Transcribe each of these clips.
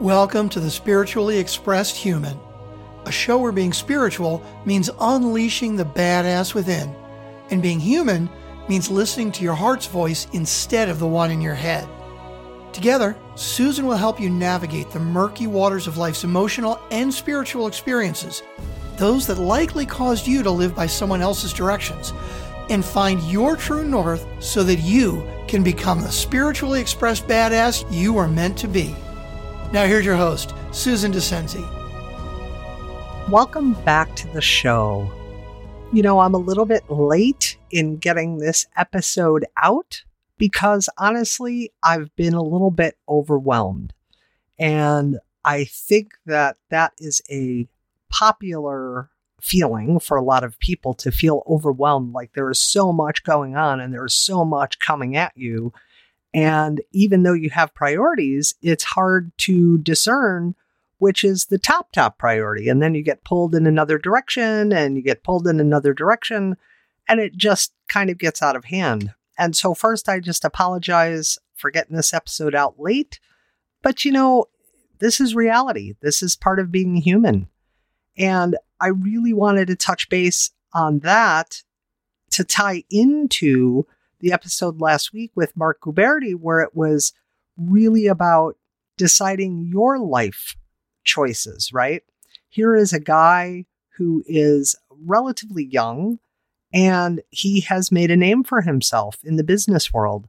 Welcome to the Spiritually Expressed Human, a show where being spiritual means unleashing the badass within, and being human means listening to your heart's voice instead of the one in your head. Together, Susan will help you navigate the murky waters of life's emotional and spiritual experiences, those that likely caused you to live by someone else's directions, and find your true north so that you can become the spiritually expressed badass you are meant to be. Now, here's your host, Susan Dascenzi. Welcome back to the show. You know, I'm a little bit late in getting this episode out because honestly, I've been a little bit overwhelmed. And I think that that is a popular feeling for a lot of people to feel overwhelmed like there is so much going on and there's so much coming at you and even though you have priorities, it's hard to discern which is the top, top priority. And then you get pulled in another direction and you get pulled in another direction, and it just kind of gets out of hand. And so, first, I just apologize for getting this episode out late. But you know, this is reality. This is part of being human. And I really wanted to touch base on that to tie into the episode last week with Marc Guberti, where it was really about deciding your life choices, right? Here is a guy who is relatively young and he has made a name for himself in the business world.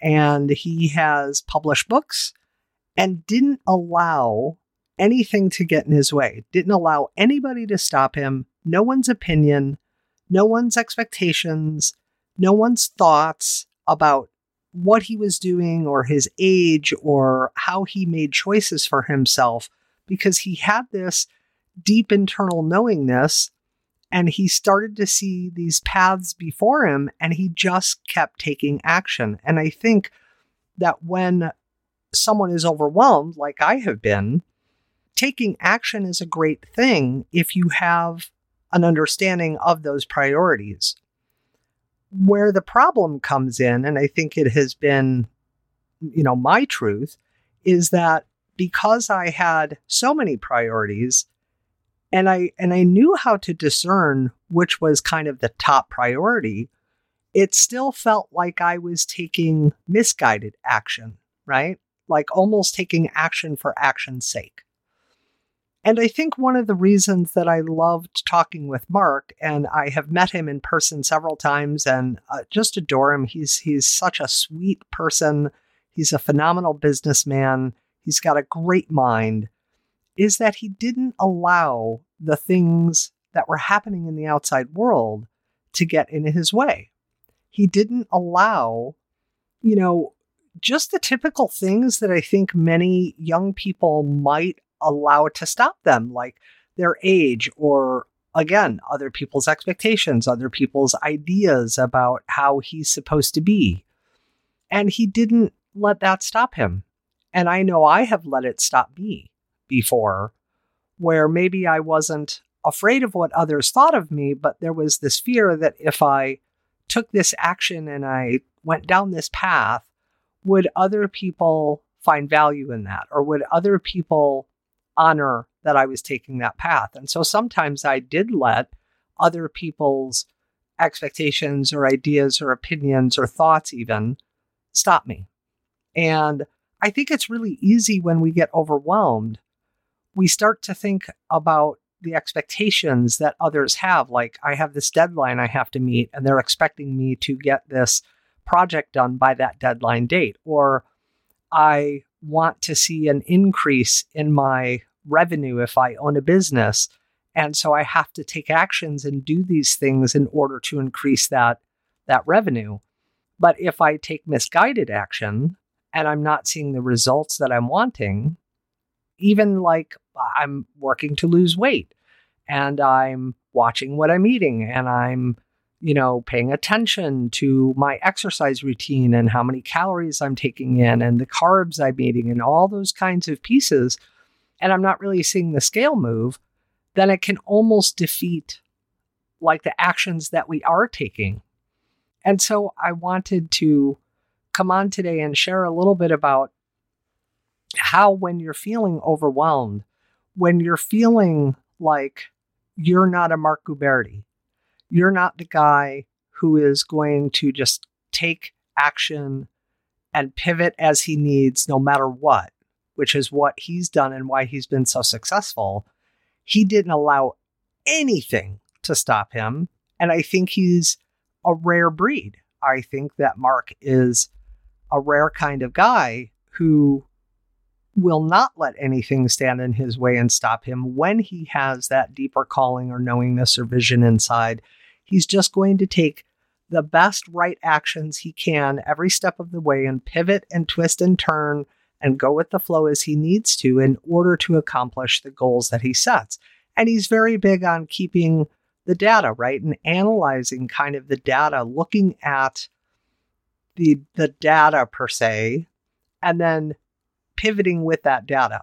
And he has published books and didn't allow anything to get in his way, didn't allow anybody to stop him, no one's opinion, no one's expectations, no one's thoughts about what he was doing or his age or how he made choices for himself because he had this deep internal knowingness and he started to see these paths before him and he just kept taking action. And I think that when someone is overwhelmed, like I have been, taking action is a great thing if you have an understanding of those priorities where the problem comes in, and I think it has been, you know, my truth, is that because I had so many priorities and I and I knew how to discern which was kind of the top priority, it still felt like I was taking misguided action, right? Like almost taking action for action's sake. And I think one of the reasons that I loved talking with Marc, and I have met him in person several times and uh, just adore him. He's he's such a sweet person. He's a phenomenal businessman. He's got a great mind. Is that he didn't allow the things that were happening in the outside world to get in his way. He didn't allow, you know, just the typical things that I think many young people might allow to stop them, like their age or again, other people's expectations, other people's ideas about how he's supposed to be. And he didn't let that stop him. And I know I have let it stop me before, where maybe I wasn't afraid of what others thought of me, but there was this fear that if I took this action and I went down this path, would other people find value in that? Or would other people honor that I was taking that path. And so sometimes I did let other people's expectations or ideas or opinions or thoughts even stop me. And I think it's really easy when we get overwhelmed. We start to think about the expectations that others have. Like, I have this deadline I have to meet, and they're expecting me to get this project done by that deadline date. Or I want to see an increase in my revenue if I own a business. And so I have to take actions and do these things in order to increase that, that revenue. But if I take misguided action and I'm not seeing the results that I'm wanting, even like I'm working to lose weight and I'm watching what I'm eating and I'm you know, paying attention to my exercise routine and how many calories I'm taking in and the carbs I'm eating and all those kinds of pieces, and I'm not really seeing the scale move, then it can almost defeat like the actions that we are taking. And so I wanted to come on today and share a little bit about how, when you're feeling overwhelmed, when you're feeling like you're not a Marc Guberti, you're not the guy who is going to just take action and pivot as he needs no matter what, which is what he's done and why he's been so successful. He didn't allow anything to stop him. And I think he's a rare breed. I think that Marc is a rare kind of guy who will not let anything stand in his way and stop him when he has that deeper calling or knowingness or vision inside. He's just going to take the best right actions he can every step of the way and pivot and twist and turn and go with the flow as he needs to in order to accomplish the goals that he sets. And he's very big on keeping the data, right? And analyzing kind of the data, looking at the the data per se, and then pivoting with that data.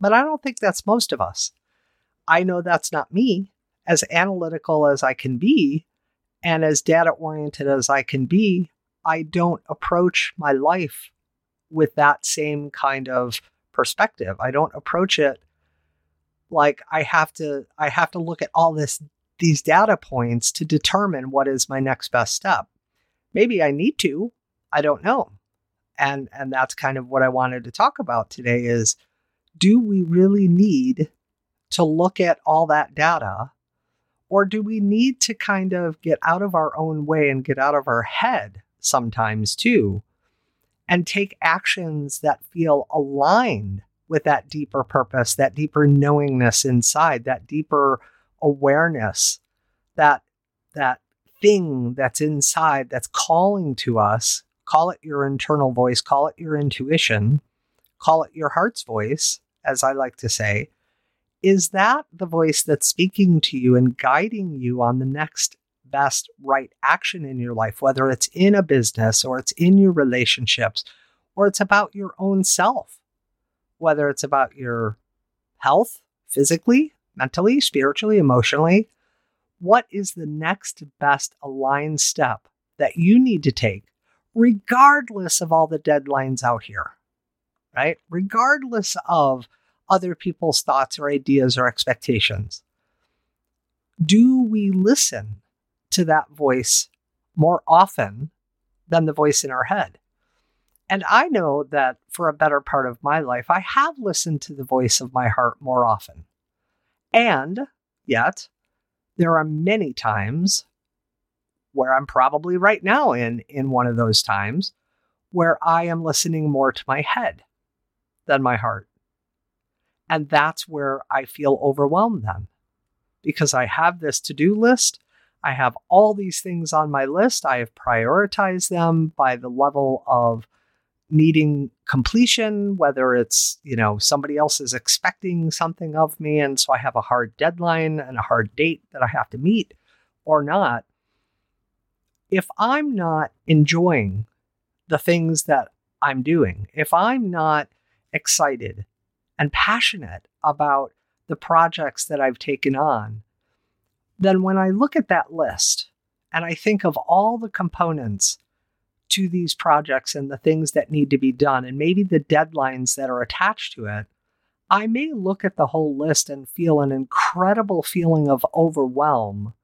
But I don't think that's most of us. I know that's not me. As analytical as I can be and as data oriented as I can be, I don't approach my life with that same kind of perspective. I don't approach it like I have to I have to look at all this these data points to determine what is my next best step. Maybe I need to, I don't know and and that's kind of what I wanted to talk about today is do we really need to look at all that data? Or do we need to kind of get out of our own way and get out of our head sometimes too and take actions that feel aligned with that deeper purpose that deeper knowingness inside that deeper awareness that that thing that's inside that's calling to us Call it your internal voice, call it your intuition, call it your heart's voice, as I like to say. Is that the voice that's speaking to you and guiding you on the next best right action in your life, whether it's in a business or it's in your relationships or it's about your own self, whether it's about your health, physically, mentally, spiritually, emotionally? What is the next best aligned step that you need to take regardless of all the deadlines out here, right? Regardless of other people's thoughts or ideas or expectations. Do we listen to that voice more often than the voice in our head? And I know that for a better part of my life, I have listened to the voice of my heart more often. And yet, there are many times where I'm probably right now in in one of those times where I am listening more to my head than my heart. And that's where I feel overwhelmed then because I have this to-do list. I have all these things on my list. I have prioritized them by the level of needing completion, whether it's, you know, somebody else is expecting something of me. And so I have a hard deadline and a hard date that I have to meet or not if I'm not enjoying the things that I'm doing, if I'm not excited and passionate about the projects that I've taken on, then when I look at that list and I think of all the components to these projects and the things that need to be done, and maybe the deadlines that are attached to it, I may look at the whole list and feel an incredible feeling of overwhelm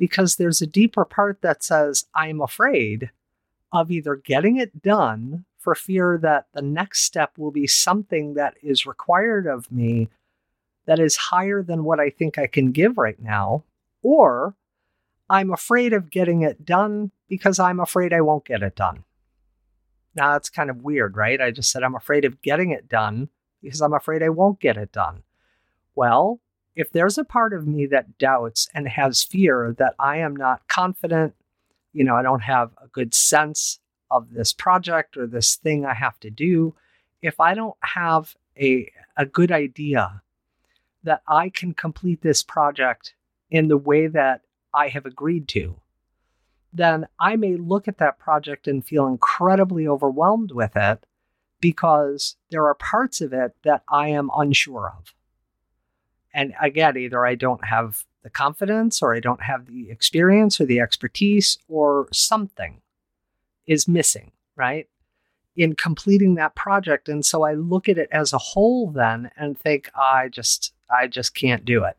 because there's a deeper part that says, I'm afraid of either getting it done for fear that the next step will be something that is required of me that is higher than what I think I can give right now, or I'm afraid of getting it done because I'm afraid I won't get it done. Now, that's kind of weird, right? I just said I'm afraid of getting it done because I'm afraid I won't get it done. Well, if there's a part of me that doubts and has fear that I am not confident, you know, I don't have a good sense of this project or this thing I have to do, if I don't have a, a good idea that I can complete this project in the way that I have agreed to, then I may look at that project and feel incredibly overwhelmed with it because there are parts of it that I am unsure of. And again, either I don't have the confidence or I don't have the experience or the expertise or something is missing, right? in completing that project. And so I look at it as a whole then and think, I just, I just can't do it.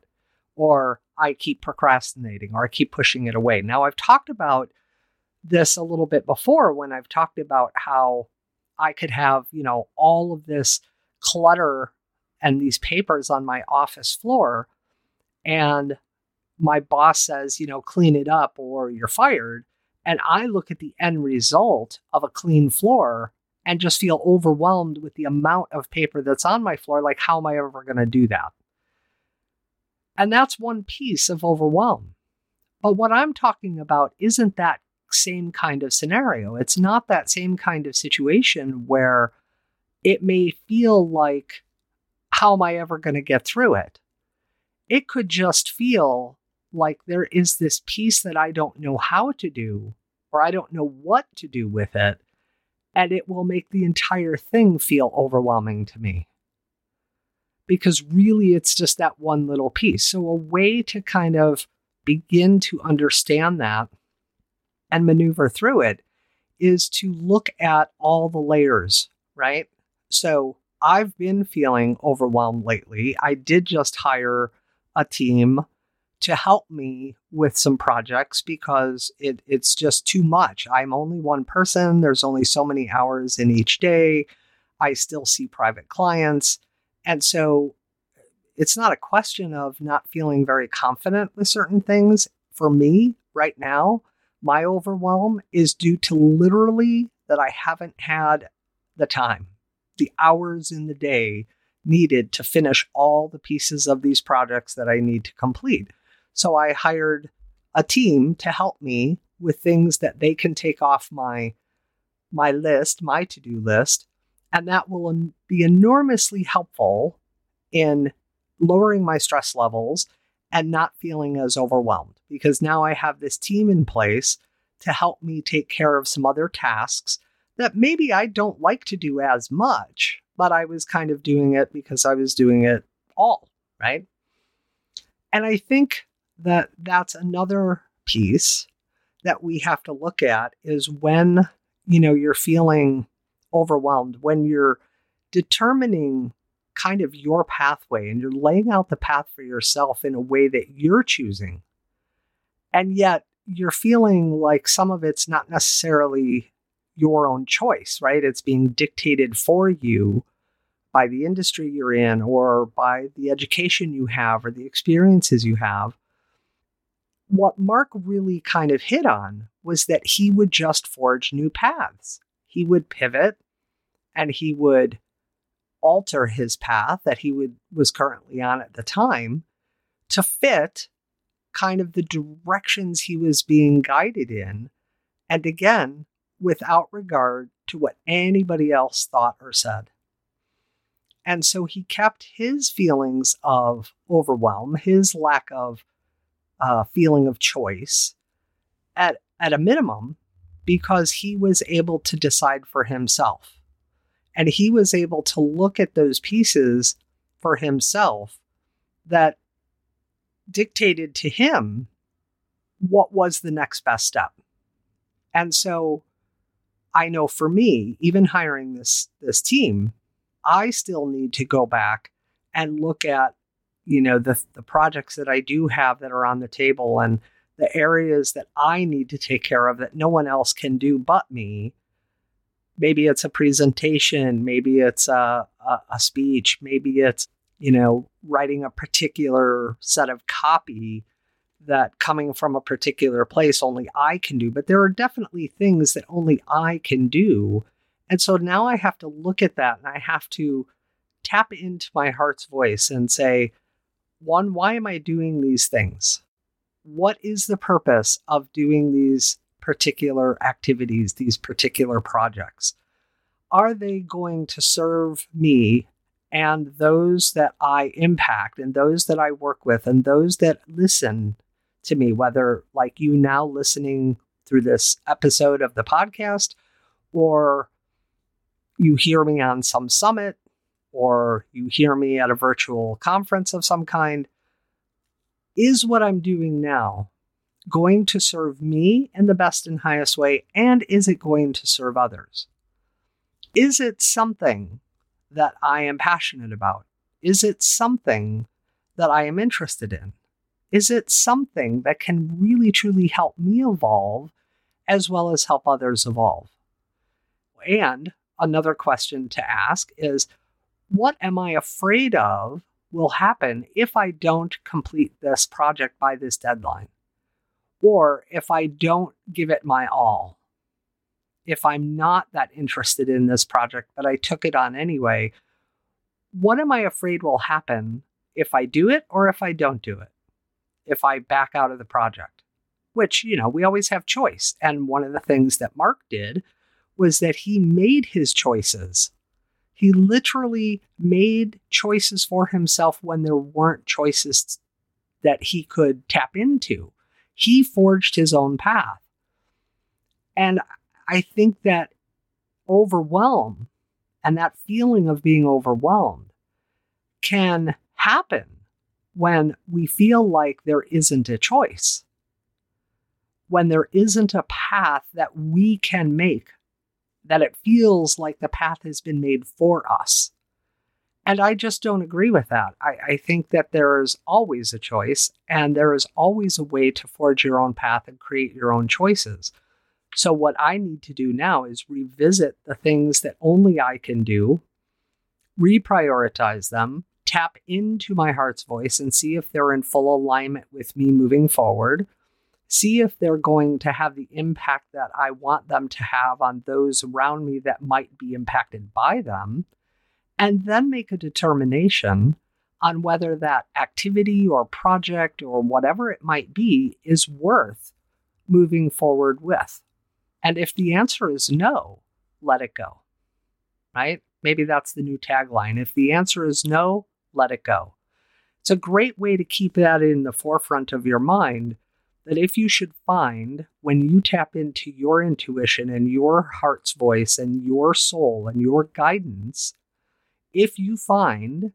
Or I keep procrastinating or I keep pushing it away. Now, I've talked about this a little bit before when I've talked about how I could have, you know, all of this clutter and these papers on my office floor. And my boss says, you know, clean it up or you're fired. And I look at the end result of a clean floor and just feel overwhelmed with the amount of paper that's on my floor. Like, how am I ever going to do that? And that's one piece of overwhelm. But what I'm talking about isn't that same kind of scenario. It's not that same kind of situation where it may feel like, how am I ever going to get through it? It could just feel like there is this piece that I don't know how to do, or I don't know what to do with it, and it will make the entire thing feel overwhelming to me. Because really, it's just that one little piece. So, a way to kind of begin to understand that and maneuver through it is to look at all the layers, right? So, I've been feeling overwhelmed lately. I did just hire a team to help me with some projects because it, it's just too much. I'm only one person, there's only so many hours in each day. I still see private clients. And so it's not a question of not feeling very confident with certain things. For me, right now, my overwhelm is due to literally that I haven't had the time, the hours in the day needed to finish all the pieces of these projects that I need to complete. So I hired a team to help me with things that they can take off my my list, my to-do list, and that will be enormously helpful in lowering my stress levels and not feeling as overwhelmed because now I have this team in place to help me take care of some other tasks that maybe I don't like to do as much, but I was kind of doing it because I was doing it all, right? And I think that that's another piece that we have to look at is when you know you're feeling overwhelmed when you're determining kind of your pathway and you're laying out the path for yourself in a way that you're choosing and yet you're feeling like some of it's not necessarily your own choice right? It's being dictated for you by the industry you're in or by the education you have or the experiences you have. What Marc really kind of hit on was that he would just forge new paths. He would pivot and he would alter his path that he would was currently on at the time to fit kind of the directions he was being guided in. And again without regard to what anybody else thought or said. And so he kept his feelings of overwhelm, his lack of uh, feeling of choice at, at a minimum because he was able to decide for himself. And he was able to look at those pieces for himself that dictated to him what was the next best step. And so I know for me, even hiring this this team, I still need to go back and look at you know the the projects that I do have that are on the table and the areas that I need to take care of that no one else can do but me. Maybe it's a presentation, maybe it's a, a, a speech, maybe it's you know writing a particular set of copy that coming from a particular place only I can do. But there are definitely things that only I can do. And so now I have to look at that and I have to tap into my heart's voice and say, one, why am I doing these things? What is the purpose of doing these particular activities, these particular projects? Are they going to serve me and those that I impact and those that I work with and those that listen to me, whether like you now listening through this episode of the podcast or you hear me on some summit or you hear me at a virtual conference of some kind, is what I'm doing now going to serve me in the best and highest way? And is it going to serve others? Is it something that I am passionate about? Is it something that I am interested in? Is it something that can really truly help me evolve as well as help others evolve? And another question to ask is what am I afraid of will happen if I don't complete this project by this deadline? Or if I don't give it my all? If I'm not that interested in this project, but I took it on anyway, what am I afraid will happen if I do it or if I don't do it? If I back out of the project? Which, you know, we always have choice. And one of the things that Marc did was that he made his choices. He literally made choices for himself when there weren't choices that he could tap into. He forged his own path. And I think that overwhelm and that feeling of being overwhelmed can happen when we feel like there isn't a choice, when there isn't a path that we can make, that it feels like the path has been made for us. And I just don't agree with that. I, I, think that there is always a choice and there is always a way to forge your own path and create your own choices. So, what I need to do now is revisit the things that only I can do, reprioritize them, tap into my heart's voice and see if they're in full alignment with me moving forward. See if they're going to have the impact that I want them to have on those around me that might be impacted by them. And then make a determination on whether that activity or project or whatever it might be is worth moving forward with. And if the answer is no, let it go. Right? Maybe that's the new tagline. If the answer is no, let it go. It's a great way to keep that in the forefront of your mind that if you should find when you tap into your intuition and your heart's voice and your soul and your guidance, if you find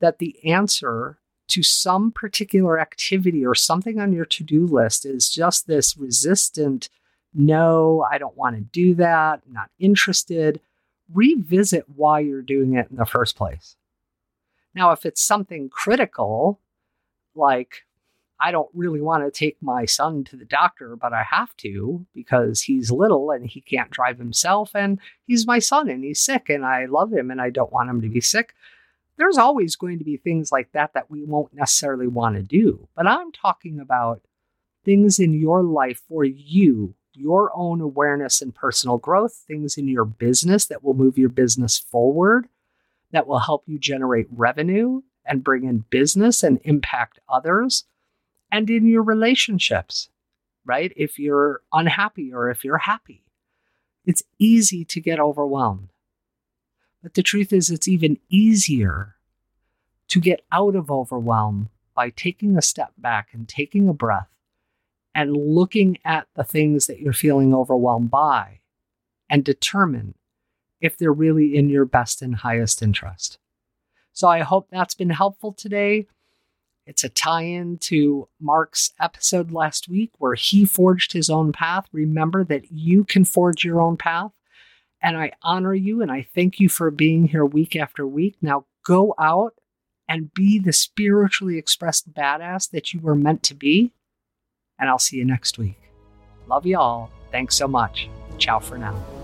that the answer to some particular activity or something on your to do list is just this resistant, no, I don't want to do that, not interested, revisit why you're doing it in the first place. Now, if it's something critical, like I don't really want to take my son to the doctor, but I have to because he's little and he can't drive himself, and he's my son and he's sick and I love him and I don't want him to be sick. There's always going to be things like that that we won't necessarily want to do. But I'm talking about things in your life for you, your own awareness and personal growth, things in your business that will move your business forward that will help you generate revenue and bring in business and impact others and in your relationships, right? If you're unhappy or if you're happy, it's easy to get overwhelmed. But the truth is, it's even easier to get out of overwhelm by taking a step back and taking a breath and looking at the things that you're feeling overwhelmed by and determine if they're really in your best and highest interest. So I hope that's been helpful today. It's a tie in to Marc's episode last week where he forged his own path. Remember that you can forge your own path. And I honor you and I thank you for being here week after week. Now go out and be the spiritually expressed badass that you were meant to be. And I'll see you next week. Love you all. Thanks so much. Ciao for now.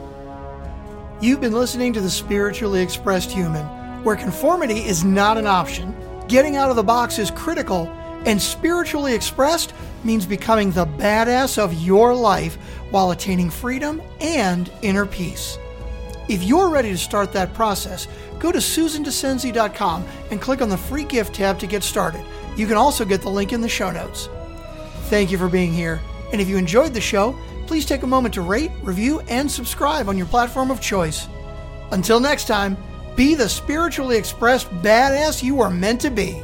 You've been listening to The Spiritually Expressed Human, where conformity is not an option, getting out of the box is critical, and spiritually expressed means becoming the badass of your life while attaining freedom and inner peace. If you're ready to start that process, go to susandascenzi.com and click on the free gift tab to get started. You can also get the link in the show notes. Thank you for being here, and if you enjoyed the show, please take a moment to rate, review, and subscribe on your platform of choice. Until next time, be the spiritually expressed badass you are meant to be.